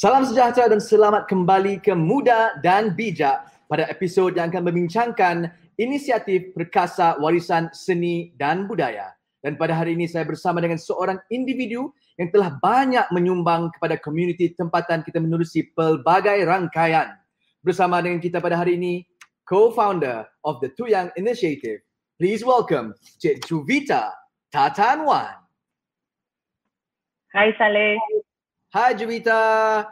Salam sejahtera dan selamat kembali ke Muda dan Bijak pada episod yang akan membincangkan inisiatif Perkasa Warisan Seni dan Budaya. Dan pada hari ini saya bersama dengan seorang individu yang telah banyak menyumbang kepada komuniti tempatan kita menerusi pelbagai rangkaian. Bersama dengan kita pada hari ini, co-founder of the Tuyang Initiative. Please welcome Cik Juvita Tatan Wan. Hai Saleh. Hai Juvita.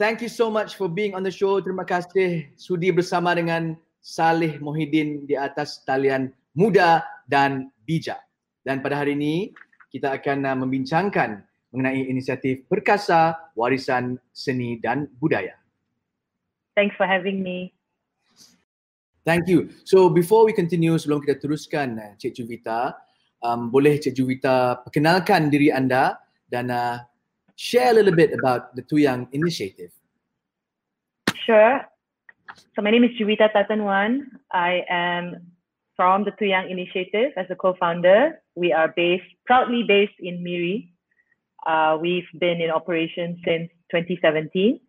Thank you so much for being on the show. Terima kasih sudi bersama dengan Saleh Mohidin di atas talian muda dan bijak. Dan pada hari ini kita akan uh, membincangkan mengenai inisiatif Perkasa Warisan Seni dan Budaya. Thanks for having me. Thank you. So before we continue, sebelum kita teruskan uh, Cik Juvita, um, boleh Cik Juvita perkenalkan diri anda dan uh, share a little bit about the Tuyang initiative. Sure. So my name is Juvita Tatan Wan. I am from the Tuyang Initiative as a co-founder. We are based, proudly based in Miri. Uh, we've been in operation since 2017.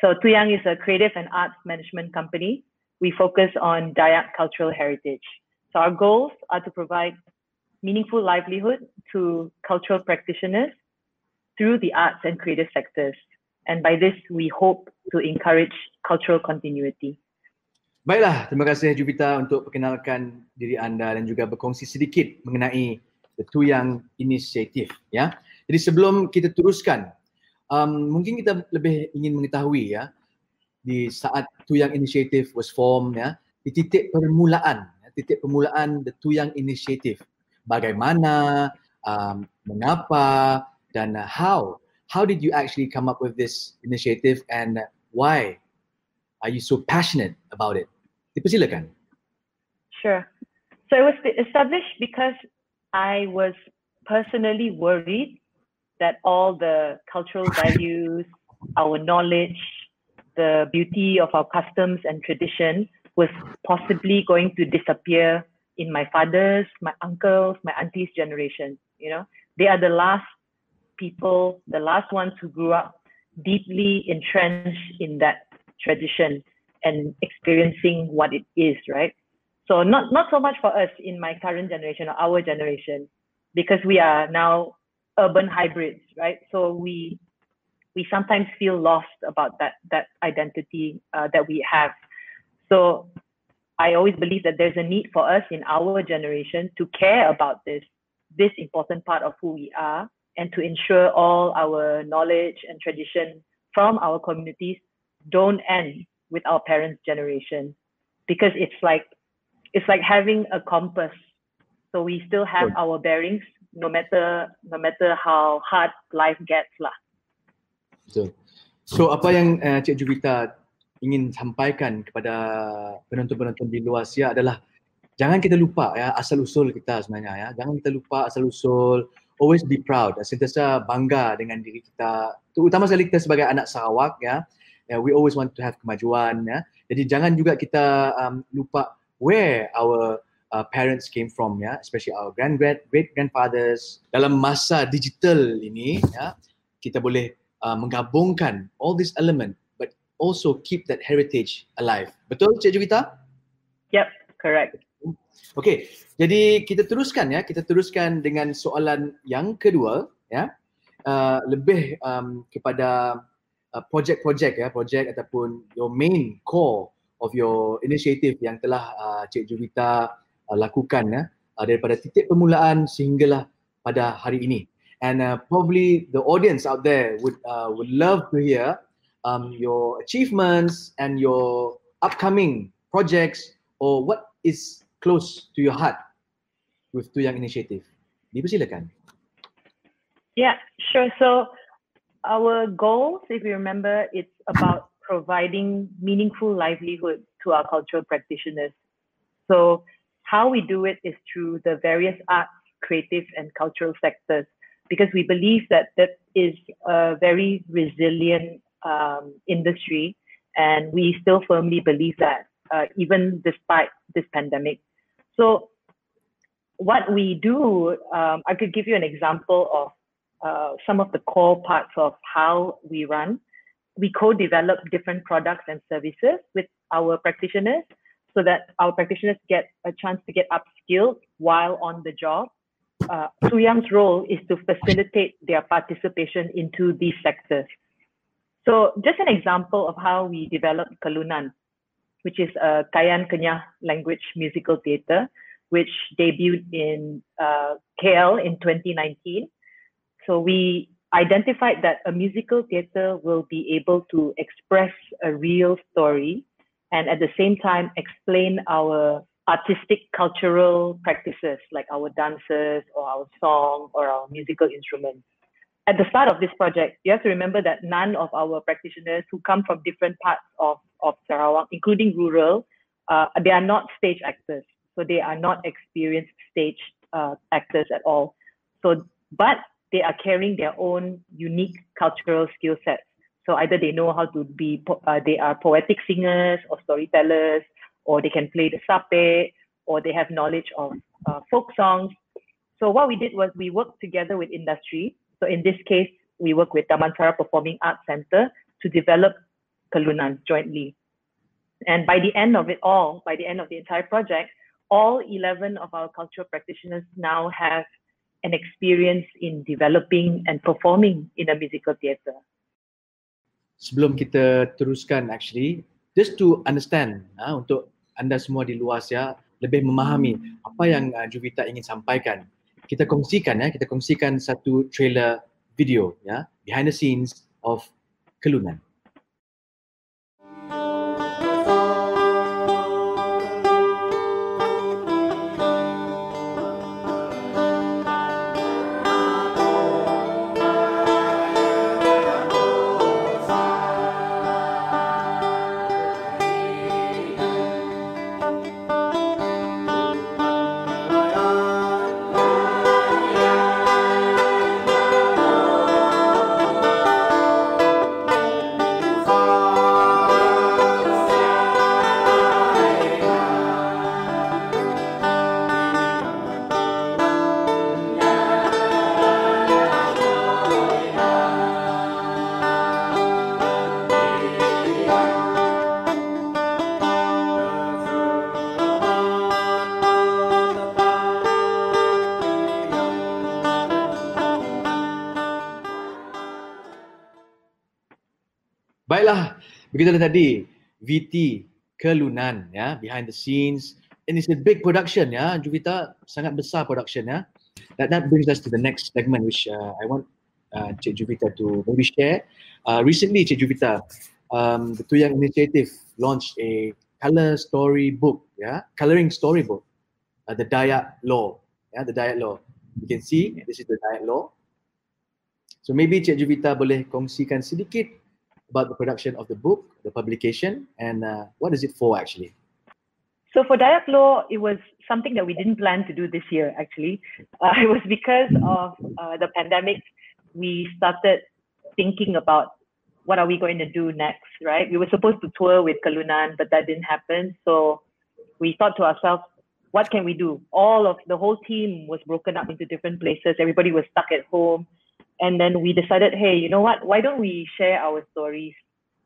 So Tuyang is a creative and arts management company. We focus on Dayak cultural heritage. So our goals are to provide meaningful livelihood to cultural practitioners through the arts and creative sectors. And by this, we hope to encourage cultural continuity. Baiklah, terima kasih Jupiter untuk perkenalkan diri anda dan juga berkongsi sedikit mengenai The Tuyang Initiative. Ya. Jadi sebelum kita teruskan, um, mungkin kita lebih ingin mengetahui ya, di saat Tuyang Initiative was formed, ya, di titik permulaan, ya, titik permulaan The Tuyang Initiative. Bagaimana, um, mengapa, dan uh, how? How did you actually come up with this initiative and why are you so passionate about it? Dipersilakan sure. So it was established because i was personally worried that all the cultural values our knowledge the beauty of our customs and tradition was possibly going to disappear in my father's my uncles my auntie's generation you know? They are the last people, the last ones who grew up deeply entrenched in that tradition and experiencing what it is, right? So not not so much for us in my current generation or our generation, because we are now urban hybrids, right? So we we sometimes feel lost about that that identity uh, that we have. So I always believe that there's a need for us in our generation to care about this this important part of who we are and to ensure all our knowledge and tradition from our communities don't end with our parents' generation because it's like it's like having a compass. So we still have Good. our bearings no matter no matter how hard life gets lah. So, so apa yang uh, Cik Juvita ingin sampaikan kepada penonton-penonton di luar Asia adalah jangan kita lupa ya asal usul kita sebenarnya ya. Jangan kita lupa asal usul always be proud, sentiasa bangga dengan diri kita. Terutama sekali kita sebagai anak Sarawak ya. Yeah, we always want to have kemajuan ya. Jadi jangan juga kita um, lupa where our uh, parents came from ya, especially our grand great great grandfathers. Dalam masa digital ini ya, kita boleh uh, menggabungkan all this element but also keep that heritage alive. Betul Cik Juvita? Yep, correct. Okey, jadi kita teruskan ya, kita teruskan dengan soalan yang kedua ya. Uh, lebih um, kepada uh, projek-projek ya, projek ataupun your main core of your initiative yang telah uh, Cik Juvita uh, lakukan ya uh, daripada titik permulaan sehinggalah pada hari ini. And uh, probably the audience out there would uh, would love to hear um, your achievements and your upcoming projects or what is close to your heart with Tuyang Initiative? Dipersilakan. Yeah, sure. So our goals, if you remember, it's about providing meaningful livelihood to our cultural practitioners. So how we do it is through the various arts, creative and cultural sectors, because we believe that that is a very resilient um, industry, and we still firmly believe that uh, even despite this pandemic, so what we do, um, I could give you an example of uh, some of the core parts of how we run. we co-develop different products and services with our practitioners so that our practitioners get a chance to get upskilled while on the job. Uh, Tuyang's role is to facilitate their participation into these sectors. So just an example of how we developed Kelunan, which is a Kayan Kenyah language musical theatre, which debuted in uh, KL in 2019. So we identified that a musical theatre will be able to express a real story and at the same time explain our artistic cultural practices like our dances or our song or our musical instruments. At the start of this project, you have to remember that none of our practitioners who come from different parts of, of Sarawak, including rural, uh, they are not stage actors. So they are not experienced stage uh, actors at all. So, but they are carrying their own unique cultural skill sets. So either they know how to be, uh, they are poetic singers or storytellers, or they can play the sape, or they have knowledge of uh, folk songs. So what we did was we worked together with industry. So in this case, we work with Damansara Performing Arts Center to develop Kelunan jointly. And by the end of it all, by the end of the entire project, all 11 of our cultural practitioners now have an experience in developing and performing in a musical theatre. Sebelum kita teruskan actually, just to understand uh, untuk anda semua di luar ya lebih memahami apa yang uh, Juvita ingin sampaikan. Kita kongsikan ya, kita kongsikan satu trailer video ya behind the scenes of Kelunan. Baiklah, begitulah tadi VT Kelunan ya, behind the scenes. And it's a big production ya, Juvita sangat besar production ya. That that brings us to the next segment which uh, I want uh, Cik Juvita to maybe share. Uh, recently Cik Juvita, um, the Tuyang Initiative launched a color story book, yeah, coloring story book, uh, the Dayak Law, yeah, the Dayak Law. You can see this is the Dayak Law. So maybe Cik Juvita boleh kongsikan sedikit about the production of the book, the publication, and uh, what is it for actually? So for Dayak Lore, it was something that we didn't plan to do this year actually. Uh, it was because of uh, the pandemic, we started thinking about what are we going to do next, right? We were supposed to tour with Kelunan, but that didn't happen. So we thought to ourselves, what can we do? All of the whole team was broken up into different places. Everybody was stuck at home and then we decided, hey, you know what? Why don't we share our stories?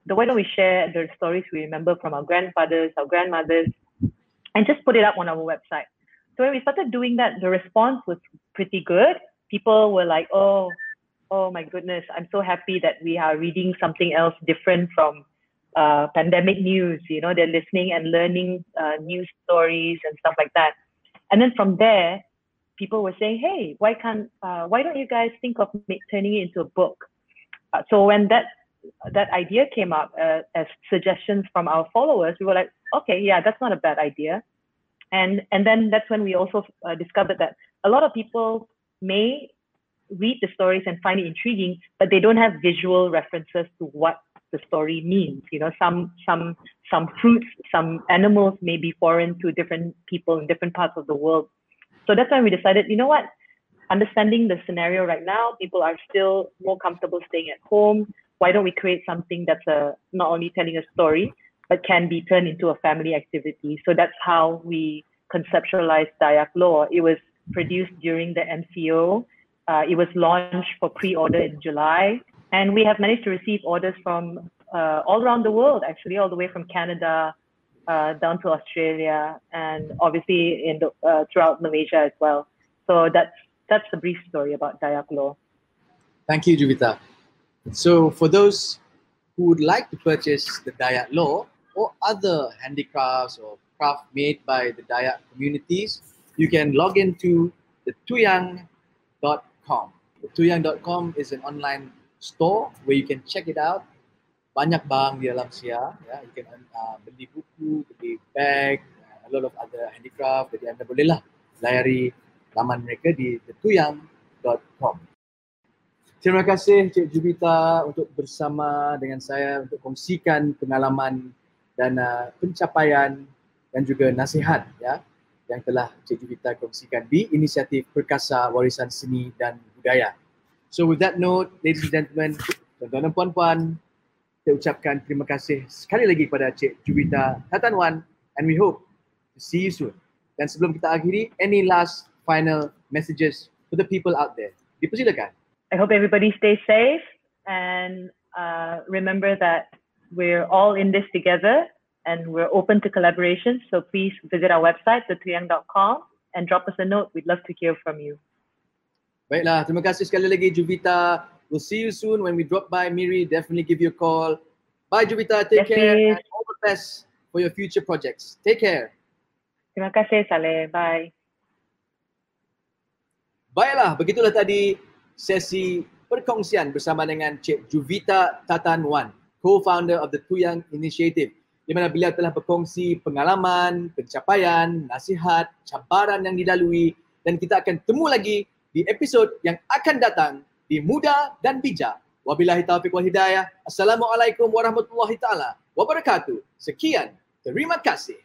Why don't we share the stories we remember from our grandfathers, our grandmothers, and just put it up on our website. So when we started doing that, the response was pretty good. People were like, oh, oh my goodness, I'm so happy that we are reading something else different from uh, pandemic news. You know, they're listening and learning uh, news stories and stuff like that. And then from there, people were saying, "Hey, why can't uh, why don't you guys think of make, turning it into a book?" Uh, so when that that idea came up uh, as suggestions from our followers, we were like, "Okay, yeah, that's not a bad idea." And and then that's when we also uh, discovered that a lot of people may read the stories and find it intriguing, but they don't have visual references to what the story means. You know, some some some fruits, some animals may be foreign to different people in different parts of the world. So that's why we decided, you know what, understanding the scenario right now, people are still more comfortable staying at home. Why don't we create something that's a, not only telling a story, but can be turned into a family activity? So that's how we conceptualized Dayak Lore. It was produced during the MCO. Uh, it was launched for pre-order in July. And we have managed to receive orders from uh, all around the world, actually, all the way from Canada uh, down to Australia, and obviously in the, uh, throughout Malaysia as well. So that's that's a brief story about Dayak Lore. Thank you, Juvita. So for those who would like to purchase the Dayak Lore or other handicrafts or craft made by the Dayak communities, you can log into the tuyang.com. The tuyang.com is an online store where you can check it out. Banyak barang di dalam sia, ya. You can uh, beli buku, beli bag, uh, a lot of other handicraft. Jadi anda bolehlah layari laman mereka di thetuyang.com. Terima kasih Cik Jubita untuk bersama dengan saya untuk kongsikan pengalaman dan uh, pencapaian dan juga nasihat ya yang telah Cik Jubita kongsikan di inisiatif Perkasa Warisan Seni dan Budaya. So with that note, ladies and gentlemen, tuan-tuan dan puan-puan, saya ucapkan terima kasih sekali lagi kepada Cik Jubita Tatan Wan and we hope to see you soon. Dan sebelum kita akhiri, any last final messages for the people out there? Dipersilakan. I hope everybody stays safe and uh, remember that we're all in this together and we're open to collaboration. So please visit our website, thetuyang.com, and drop us a note. We'd love to hear from you. Baiklah, terima kasih sekali lagi Juvita. We'll see you soon when we drop by Miri. Definitely give you a call. Bye Juvita, take yes, care and all the best for your future projects. Take care. Terima kasih Saleh. Bye. Baiklah, begitulah tadi sesi perkongsian bersama dengan Cik Juvita Tatan Wan, co-founder of the Tuyang Initiative di mana beliau telah berkongsi pengalaman, pencapaian, nasihat, cabaran yang dilalui dan kita akan temu lagi di episod yang akan datang di Muda dan Bijak. Wabillahi taufiq wal hidayah. Assalamualaikum warahmatullahi taala wabarakatuh. Sekian. Terima kasih.